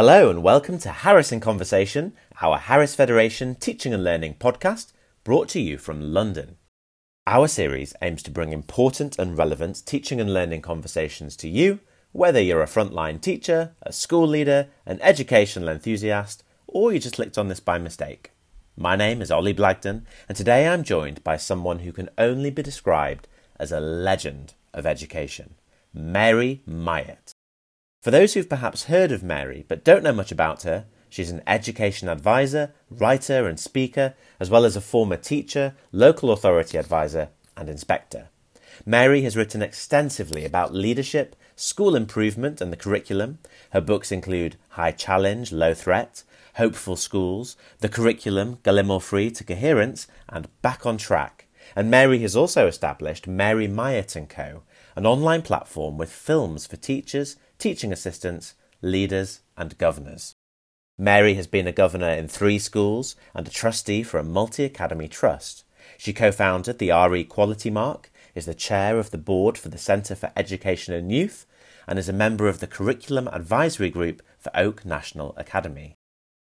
Hello and welcome to Harris in Conversation, our Harris Federation teaching and learning podcast brought to you from London. Our series aims to bring important and relevant teaching and learning conversations to you, whether you're a frontline teacher, a school leader, an educational enthusiast, or you just clicked on this by mistake. My name is Ollie Blagden, and today I'm joined by someone who can only be described as a legend of education, Mary Myatt. For those who've perhaps heard of Mary but don't know much about her, she's an education advisor, writer, and speaker, as well as a former teacher, local authority advisor, and inspector. Mary has written extensively about leadership, school improvement, and the curriculum. Her books include High Challenge, Low Threat, Hopeful Schools, The Curriculum, Gallimaufry to Coherence, and Back on Track. And Mary has also established Mary Myatt & Co., an online platform with films for teachers, teaching assistants, leaders, and governors. Mary has been a governor in three schools and a trustee for a multi academy trust. She co founded the RE Quality Mark, is the chair of the board for the Centre for Education and Youth, and is a member of the Curriculum Advisory Group for Oak National Academy.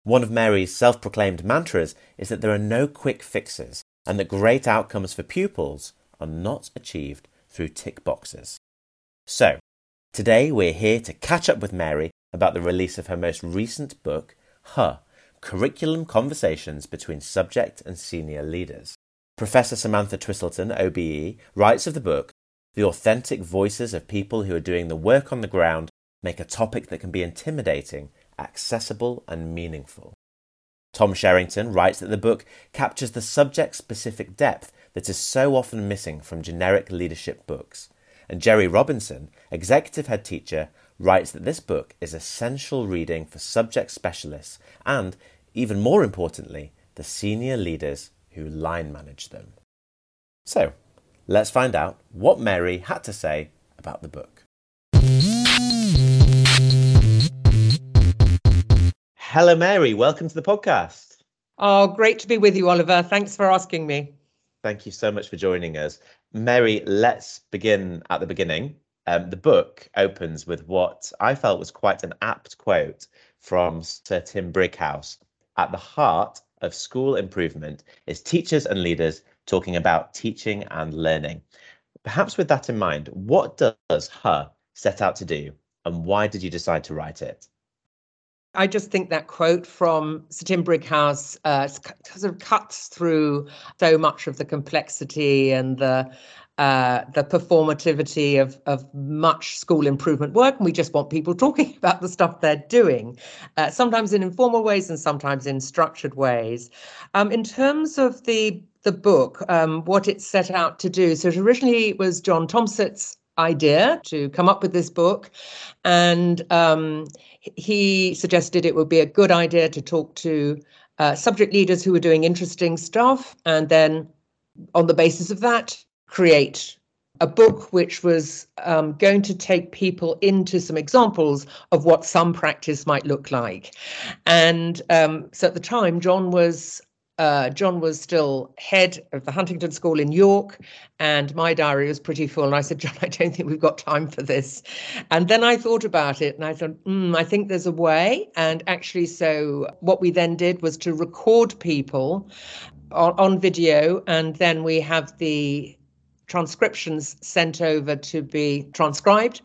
One of Mary's self proclaimed mantras is that there are no quick fixes and that great outcomes for pupils are not achieved through tick boxes. So, Today we're here to catch up with Mary about the release of her most recent book, Huh Curriculum Conversations Between Subject and Senior Leaders. Professor Samantha Twiselton, OBE, writes of the book The authentic voices of people who are doing the work on the ground make a topic that can be intimidating, accessible, and meaningful. Tom Sherrington writes that the book captures the subject specific depth that is so often missing from generic leadership books and Jerry Robinson, executive head teacher, writes that this book is essential reading for subject specialists and, even more importantly, the senior leaders who line manage them. So, let's find out what Mary had to say about the book. Hello, Mary. Welcome to the podcast. Oh, great to be with you, Oliver. Thanks for asking me. Thank you so much for joining us. Mary, let's begin at the beginning. Um, the book opens with what I felt was quite an apt quote from Sir Tim Brighouse. At the heart of school improvement is teachers and leaders talking about teaching and learning. Perhaps with that in mind, what does Huh set out to do, and why did you decide to write it? I just think that quote from Sir Tim Brighouse uh, sort of cuts through so much of the complexity and the uh, the performativity of of much school improvement work, and we just want people talking about the stuff they're doing, uh, sometimes in informal ways and sometimes in structured ways. Um, in terms of the the book, um, what it set out to do. So it originally was John Tomsett's idea to come up with this book, and um, he suggested it would be a good idea to talk to uh, subject leaders who were doing interesting stuff, and then on the basis of that, create a book which was um, going to take people into some examples of what some practice might look like. And um, so at the time, John was uh, John was still head of the Huntington School in York, and my diary was pretty full. And I said, John, I don't think we've got time for this. And then I thought about it, and I thought, mm, I think there's a way. And actually, so what we then did was to record people on, on video, and then we have the transcriptions sent over to be transcribed.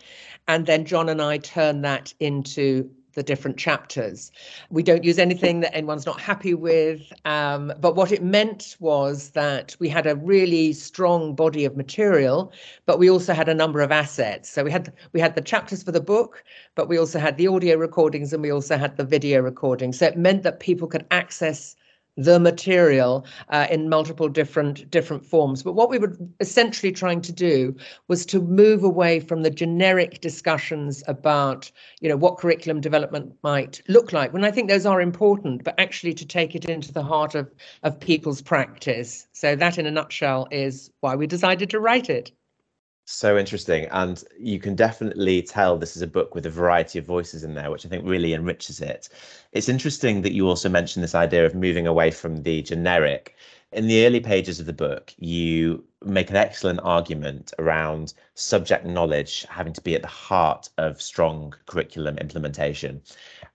And then John and I turn that into the different chapters. We don't use anything that anyone's not happy with. Um, but what it meant was that we had a really strong body of material, but we also had a number of assets. So we had we had the chapters for the book, but we also had the audio recordings and we also had the video recordings. So it meant that people could access the material uh, in multiple different different forms. But what we were essentially trying to do was to move away from the generic discussions about, you know, what curriculum development might look like. When I think those are important, but actually to take it into the heart of of people's practice. So that, in a nutshell, is why we decided to write it. So interesting. And you can definitely tell this is a book with a variety of voices in there, which I think really enriches it. It's interesting that you also mentioned this idea of moving away from the generic. In the early pages of the book, you make an excellent argument around subject knowledge having to be at the heart of strong curriculum implementation.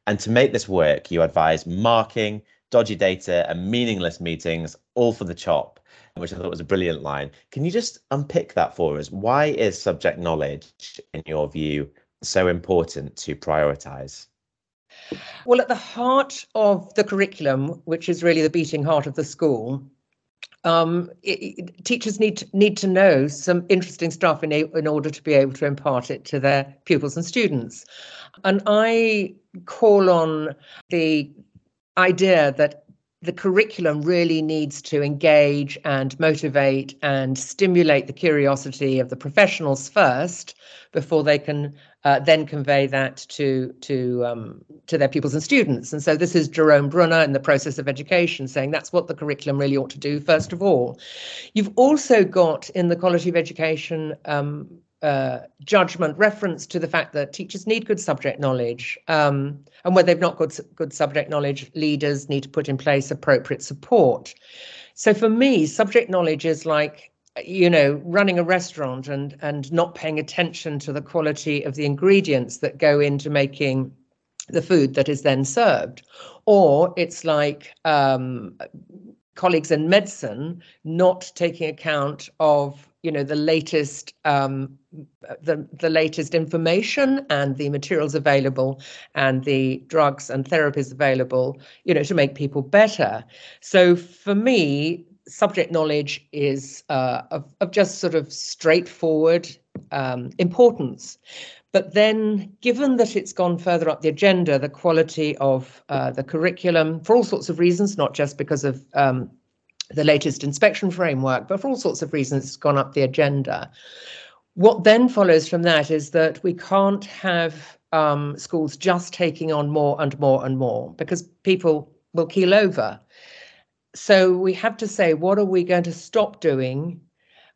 And to make this work, you advise marking, dodgy data, and meaningless meetings, all for the chop, which I thought was a brilliant line. Can you just unpick that for us? Why is subject knowledge, in your view, so important to prioritize? Well, at the heart of the curriculum, which is really the beating heart of the school, um, it, it, teachers need to, need to know some interesting stuff in, a, in order to be able to impart it to their pupils and students. And I call on the idea that the curriculum really needs to engage and motivate and stimulate the curiosity of the professionals first before they can uh, then convey that to to um, to their pupils and students. And so this is Jerome Bruner in the process of education saying that's what the curriculum really ought to do first of all. You've also got in the quality of education um, uh, judgment reference to the fact that teachers need good subject knowledge, um, and where they've not got good subject knowledge, leaders need to put in place appropriate support. So for me, subject knowledge is like you know running a restaurant and and not paying attention to the quality of the ingredients that go into making the food that is then served or it's like um, colleagues in medicine not taking account of you know the latest um, the the latest information and the materials available and the drugs and therapies available you know to make people better. So for me subject knowledge is uh, of, of just sort of straightforward um, importance. But then, given that it's gone further up the agenda, the quality of uh, the curriculum, for all sorts of reasons, not just because of um, the latest inspection framework, but for all sorts of reasons, it's gone up the agenda. What then follows from that is that we can't have um, schools just taking on more and more and more because people will keel over. So we have to say, what are we going to stop doing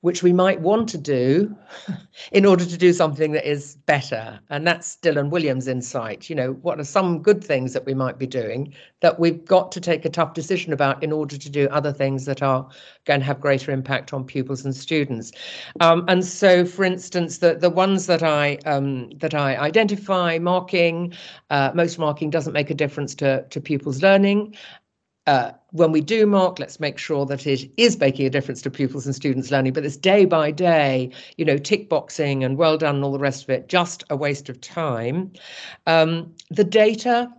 which we might want to do in order to do something that is better. And that's Dylan Williams' insight. You know, what are some good things that we might be doing that we've got to take a tough decision about in order to do other things that are going to have greater impact on pupils and students. Um, and so, for instance, the the ones that I um, that I identify, marking, uh, most marking doesn't make a difference to to pupils' learning. Uh, when we do mark, let's make sure that it is making a difference to pupils and students learning. But it's day by day, you know, tick boxing and well done and all the rest of it, just a waste of time. Um, the data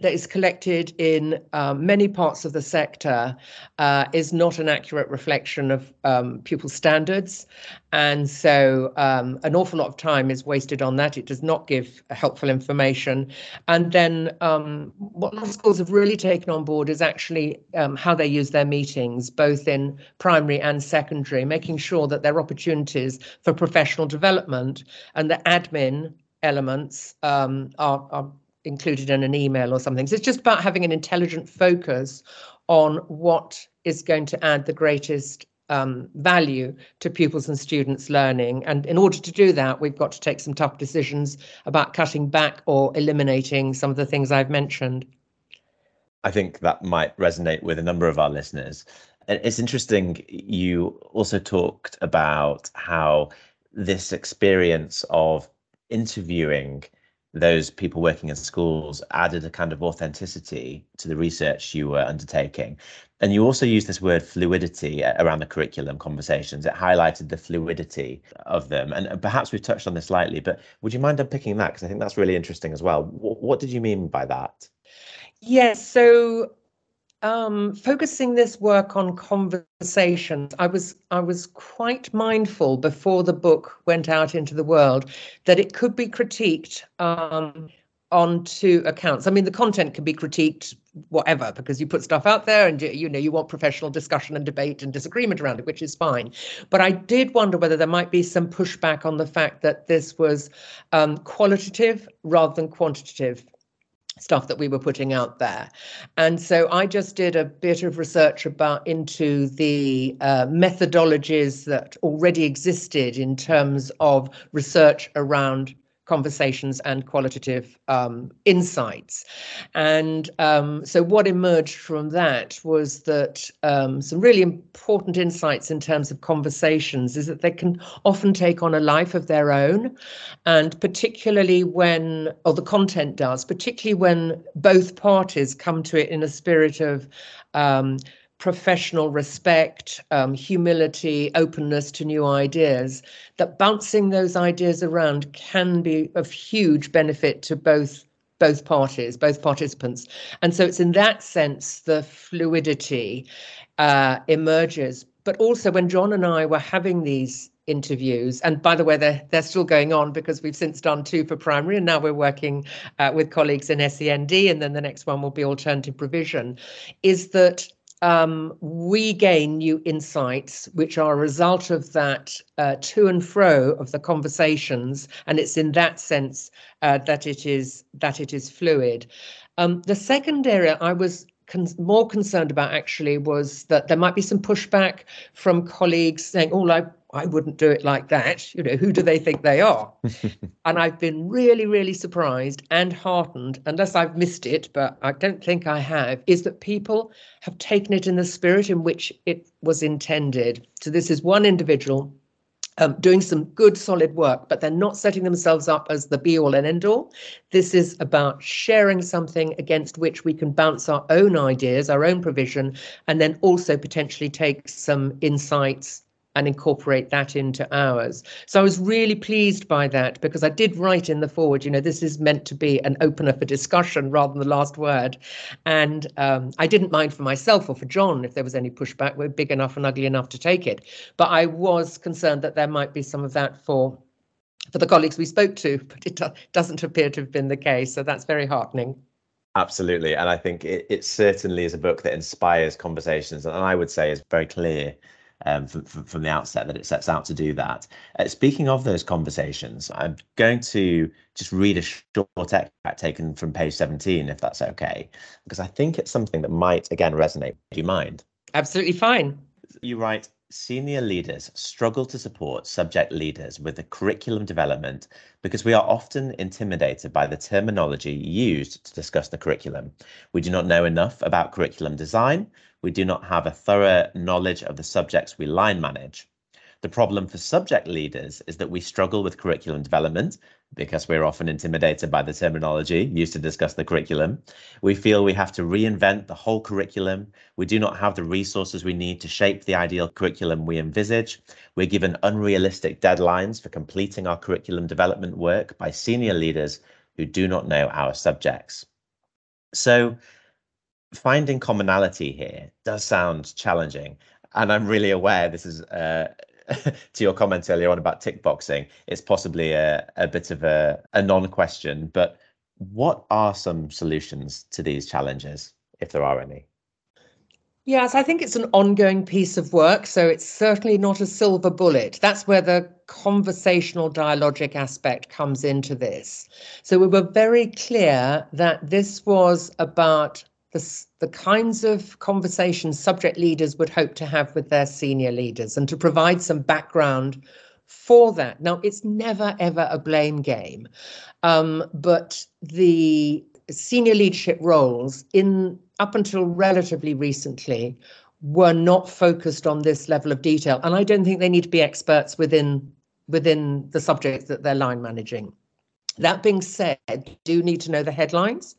that is collected in um, many parts of the sector uh, is not an accurate reflection of um, pupil standards. And so um, an awful lot of time is wasted on that. It does not give helpful information. And then um, what schools have really taken on board is actually um, how they use their meetings, both in primary and secondary, making sure that there are opportunities for professional development and the admin elements um, are, are included in an email or something. So it's just about having an intelligent focus on what is going to add the greatest um, value to pupils and students learning. And in order to do that, we've got to take some tough decisions about cutting back or eliminating some of the things I've mentioned. I think that might resonate with a number of our listeners. It's interesting, you also talked about how this experience of interviewing those people working in schools added a kind of authenticity to the research you were undertaking. And you also used this word fluidity uh, around the curriculum conversations. It highlighted the fluidity of them. And perhaps we've touched on this slightly, but would you mind unpicking that? Because I think that's really interesting as well. What did you mean by that? Yes. So um, focusing this work on conversations, I was I was quite mindful before the book went out into the world that it could be critiqued um, on two accounts. I mean, the content can be critiqued whatever because you put stuff out there and you know you want professional discussion and debate and disagreement around it, which is fine. But I did wonder whether there might be some pushback on the fact that this was um, qualitative rather than quantitative stuff that we were putting out there. And so I just did a bit of research about into the uh, methodologies that already existed in terms of research around conversations and qualitative um, insights. And um, so, what emerged from that was that um, some really important insights in terms of conversations is that they can often take on a life of their own. And particularly when, or the content does, particularly when both parties come to it in a spirit of um, professional respect, um, humility, openness to new ideas, that bouncing those ideas around can be of huge benefit to both both parties, both participants. And so it's in that sense the fluidity uh, emerges. But also when John and I were having these interviews and by the way they're, they're still going on because we've since done two for primary and now we're working uh, with colleagues in SEND and then the next one will be alternative provision is that um, we gain new insights, which are a result of that uh, to and fro of the conversations, and it's in that sense uh, that it is that it is fluid. Um, the second area I was con- more concerned about actually was that there might be some pushback from colleagues saying, "Oh, I I wouldn't do it like that. You know, who do they think they are? and I've been really, really surprised and heartened, unless I've missed it, but I don't think I have, is that people have taken it in the spirit in which it was intended. So this is one individual um, doing some good, solid work, but they're not setting themselves up as the be all and end all. This is about sharing something against which we can bounce our own ideas, our own provision, and then also potentially take some insights and incorporate that into ours. So I was really pleased by that because I did write in the forward, you know, this is meant to be an opener for discussion rather than the last word. And um, I didn't mind for myself or for John if there was any pushback. We're big enough and ugly enough to take it. But I was concerned that there might be some of that for for the colleagues we spoke to, but it do- doesn't appear to have been the case. So that's very heartening. Absolutely. And I think it, it certainly is a book that inspires conversations. And I would say is very clear um, from, from, the outset that it sets out to do that. Uh, speaking of those conversations, I'm going to just read a short extract taken from page 17, if that's okay, because I think it's something that might, again, resonate. Do you mind? Absolutely fine. You write, senior leaders struggle to support subject leaders with the curriculum development because we are often intimidated by the terminology used to discuss the curriculum. We do not know enough about curriculum design. We do not have a thorough knowledge of the subjects we line manage. The problem for subject leaders is that we struggle with curriculum development because we're often intimidated by the terminology used to discuss the curriculum. We feel we have to reinvent the whole curriculum. We do not have the resources we need to shape the ideal curriculum we envisage. We're given unrealistic deadlines for completing our curriculum development work by senior leaders who do not know our subjects. So, finding commonality here does sound challenging. And I'm really aware this is uh, to your comments earlier on about tick boxing, it's possibly a, a bit of a, a non question, but what are some solutions to these challenges, if there are any? Yes, I think it's an ongoing piece of work. So it's certainly not a silver bullet. That's where the conversational dialogic aspect comes into this. So we were very clear that this was about the, the kinds of conversations subject leaders would hope to have with their senior leaders and to provide some background for that. Now, it's never, ever a blame game, um, but the senior leadership roles in up until relatively recently were not focused on this level of detail and i don't think they need to be experts within within the subject that they're line managing that being said, do need to know the headlines.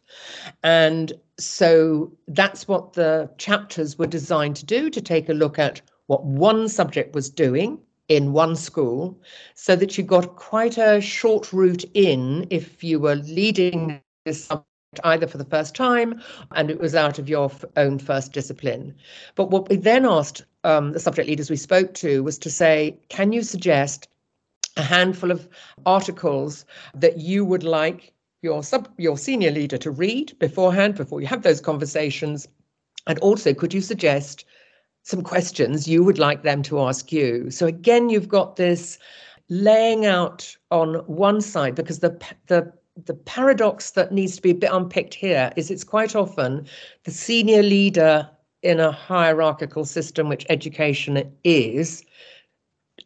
And so that's what the chapters were designed to do to take a look at what one subject was doing in one school so that you got quite a short route in if you were leading this subject either for the first time and it was out of your own first discipline. But what we then asked um, the subject leaders we spoke to was to say, can you suggest a handful of articles that you would like your sub your senior leader to read beforehand before you have those conversations? And also could you suggest some questions you would like them to ask you? So again you've got this laying out on one side because the the the paradox that needs to be a bit unpicked here is it's quite often the senior leader in a hierarchical system which education is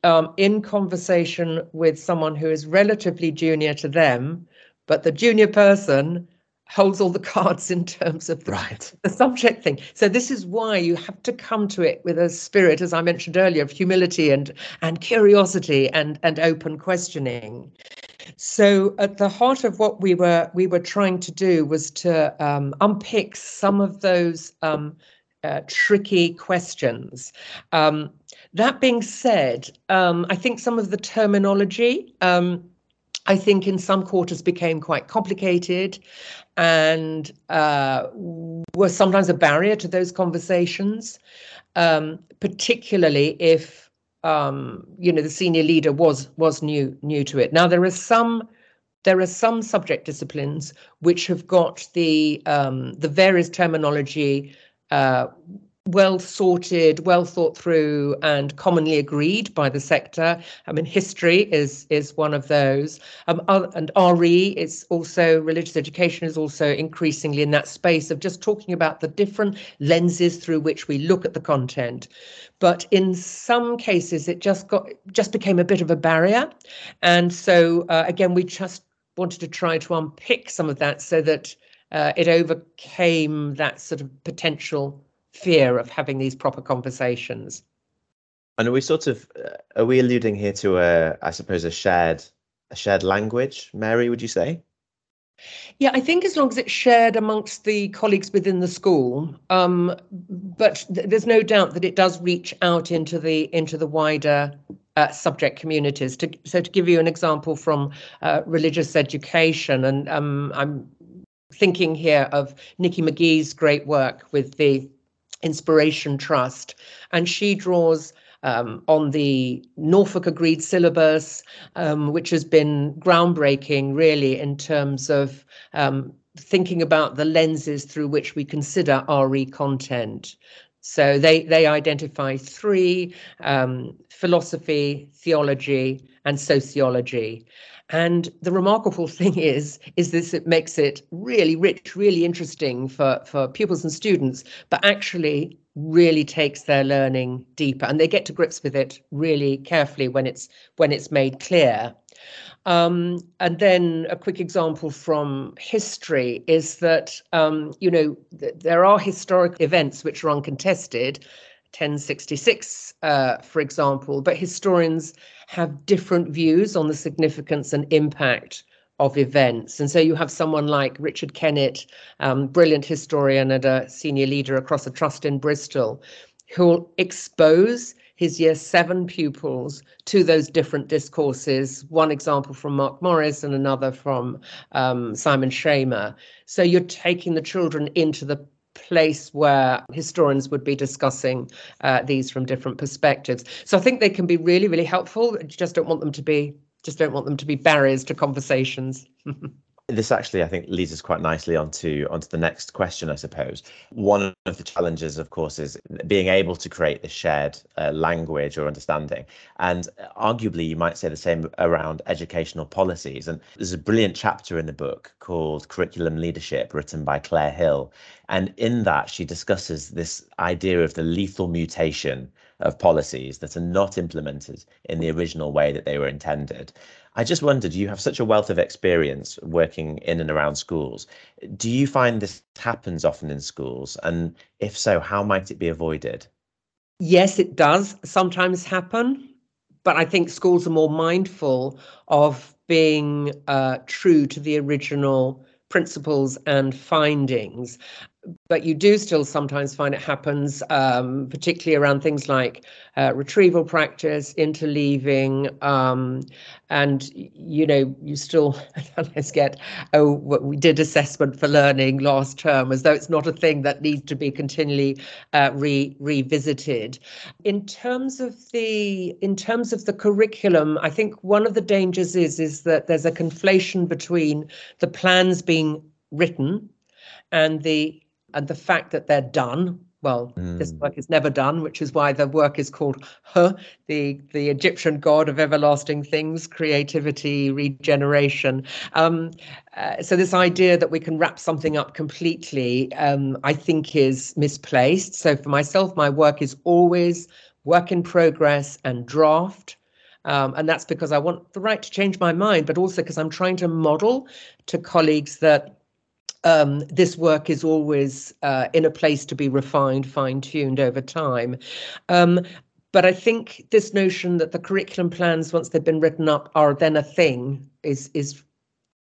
um, in conversation with someone who is relatively junior to them, but the junior person holds all the cards in terms of the, right. the subject thing. So this is why you have to come to it with a spirit, as I mentioned earlier, of humility and and curiosity and and open questioning. So at the heart of what we were we were trying to do was to um, unpick some of those um, uh, tricky questions. Um, that being said, um, I think some of the terminology. Um, I think in some quarters became quite complicated and uh, was sometimes a barrier to those conversations, um, particularly if um, you know the senior leader was was new new to it. Now there are some there are some subject disciplines which have got the um, the various terminology uh, well sorted, well thought through, and commonly agreed by the sector. I mean, history is is one of those, um, and RE is also religious education is also increasingly in that space of just talking about the different lenses through which we look at the content. But in some cases, it just got just became a bit of a barrier, and so uh, again, we just wanted to try to unpick some of that so that uh, it overcame that sort of potential fear of having these proper conversations. And are we sort of uh, are we alluding here to a I suppose a shared a shared language, Mary? Would you say? Yeah, I think as long as it's shared amongst the colleagues within the school, um, but th- there's no doubt that it does reach out into the into the wider uh, subject communities. To, so, to give you an example from uh, religious education, and um, I'm thinking here of Nikki McGee's great work with the Inspiration Trust, and she draws um, on the Norfolk Agreed syllabus, um, which has been groundbreaking, really, in terms of um, thinking about the lenses through which we consider RE content. So they they identify three: um, philosophy, theology, and sociology. And the remarkable thing is, is this it makes it really rich, really interesting for, for pupils and students, but actually really takes their learning deeper and they get to grips with it really carefully when it's when it's made clear. Um, and then a quick example from history is that um, you know th- there are historic events which are uncontested, 1066, uh, for example, but historians have different views on the significance and impact of events. And so you have someone like Richard Kennett, um, brilliant historian and a senior leader across a trust in Bristol, who will expose his year seven pupils to those different discourses. One example from Mark Morris and another from um, Simon Schama. So you're taking the children into the place where historians would be discussing uh, these from different perspectives. So I think they can be really, really helpful. You just don't want them to be just don't want them to be barriers to conversations. this actually, I think, leads us quite nicely onto onto the next question. I suppose one of the challenges, of course, is being able to create this shared uh, language or understanding, and arguably, you might say the same around educational policies. And there's a brilliant chapter in the book called "Curriculum Leadership," written by Claire Hill, and in that she discusses this idea of the lethal mutation of policies that are not implemented in the original way that they were intended. I just wondered, you have such a wealth of experience working in and around schools. Do you find this happens often in schools? And if so, how might it be avoided? Yes, it does sometimes happen. But I think schools are more mindful of being uh, true to the original principles and findings but you do still sometimes find it happens, um, particularly around things like uh, retrieval practice, interleaving, um, and you know you still sometimes get oh we did assessment for learning last term as though it's not a thing that needs to be continually uh, re- revisited. In terms of the in terms of the curriculum, I think one of the dangers is is that there's a conflation between the plans being written and the and the fact that they're done well mm. this work is never done which is why the work is called huh, the the egyptian god of everlasting things creativity regeneration. Um, uh, so this idea that we can wrap something up completely um, i think is misplaced. So for myself my work is always work in progress and draft. Um, and that's because I want the right to change my mind, but also because I'm trying to model to colleagues that um, this work is always uh, in a place to be refined, fine tuned over time. Um, but I think this notion that the curriculum plans, once they've been written up, are then a thing is is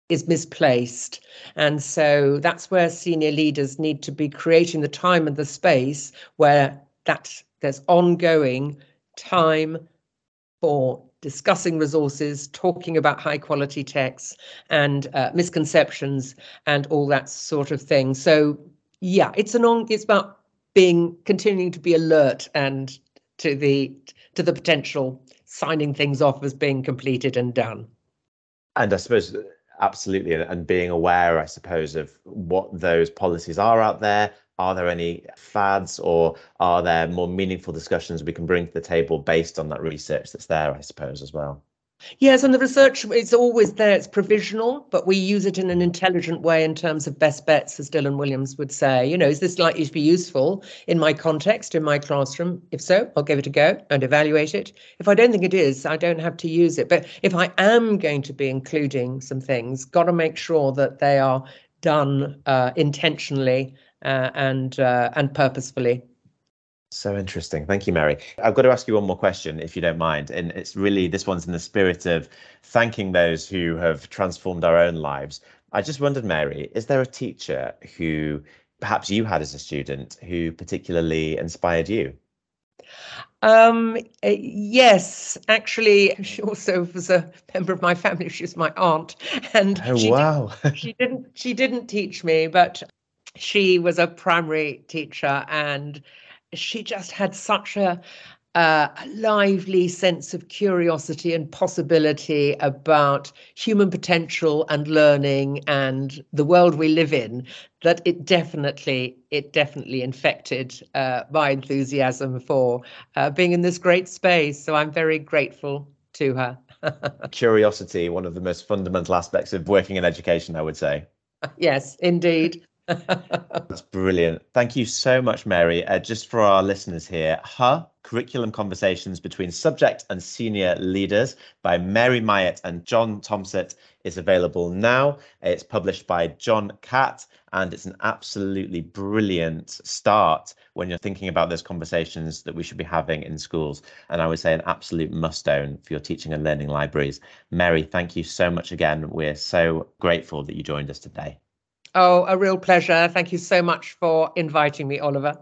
is misplaced. And so that's where senior leaders need to be creating the time and the space where that there's ongoing time for discussing resources, talking about high quality texts and uh, misconceptions and all that sort of thing. So yeah, it's an on it's about being continuing to be alert and to the to the potential signing things off as being completed and done. And I suppose absolutely and being aware i suppose of what those policies are out there are there any fads or are there more meaningful discussions we can bring to the table based on that research that's there i suppose as well Yes, and the research is always there. It's provisional, but we use it in an intelligent way in terms of best bets, as Dylan Williams would say. You know, is this likely to be useful in my context, in my classroom? If so, I'll give it a go and evaluate it. If I don't think it is, I don't have to use it. But if I am going to be including some things, got to make sure that they are done uh, intentionally uh, and uh, and purposefully. So interesting. Thank you, Mary. I've got to ask you one more question, if you don't mind. And it's really this one's in the spirit of thanking those who have transformed our own lives. I just wondered, Mary, is there a teacher who perhaps you had as a student who particularly inspired you? Um, eh, yes, actually, she also was a member of my family. She was my aunt, and oh she wow, didn't, she didn't she didn't teach me, but she was a primary teacher, and she just had such a, uh, a lively sense of curiosity and possibility about human potential and learning and the world we live in that it definitely it definitely infected uh, my enthusiasm for uh, being in this great space. So i'm very grateful to her. Curiosity one of the most fundamental aspects of working in education i would say. Yes indeed that's brilliant. Thank you so much, Mary. Uh, just for our listeners here, Huh Curriculum Conversations Between Subject and Senior Leaders by Mary Myatt and John Tomsett is available now. It's published by John Catt, and it's an absolutely brilliant start when you're thinking about those conversations that we should be having in schools. And I would say an absolute must own for your teaching and learning libraries. Mary, thank you so much again. We're so grateful that you joined us today. Oh, a real pleasure. Thank you so much for inviting me, Oliver.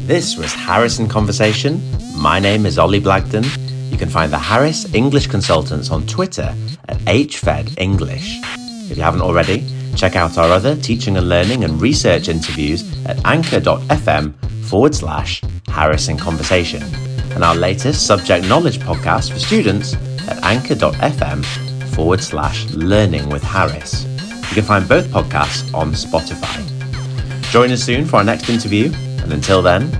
This was Harris in Conversation. My name is Ollie Blagden. You can find the Harris English Consultants on Twitter at HFED English. If you haven't already, check out our other teaching and learning and research interviews at anchor.fm forward slash Harris in Conversation and our latest subject knowledge podcast for students at anchor.fm forward slash learning with Harris. You can find both podcasts on Spotify. Join us soon for our next interview, and until then,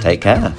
take care.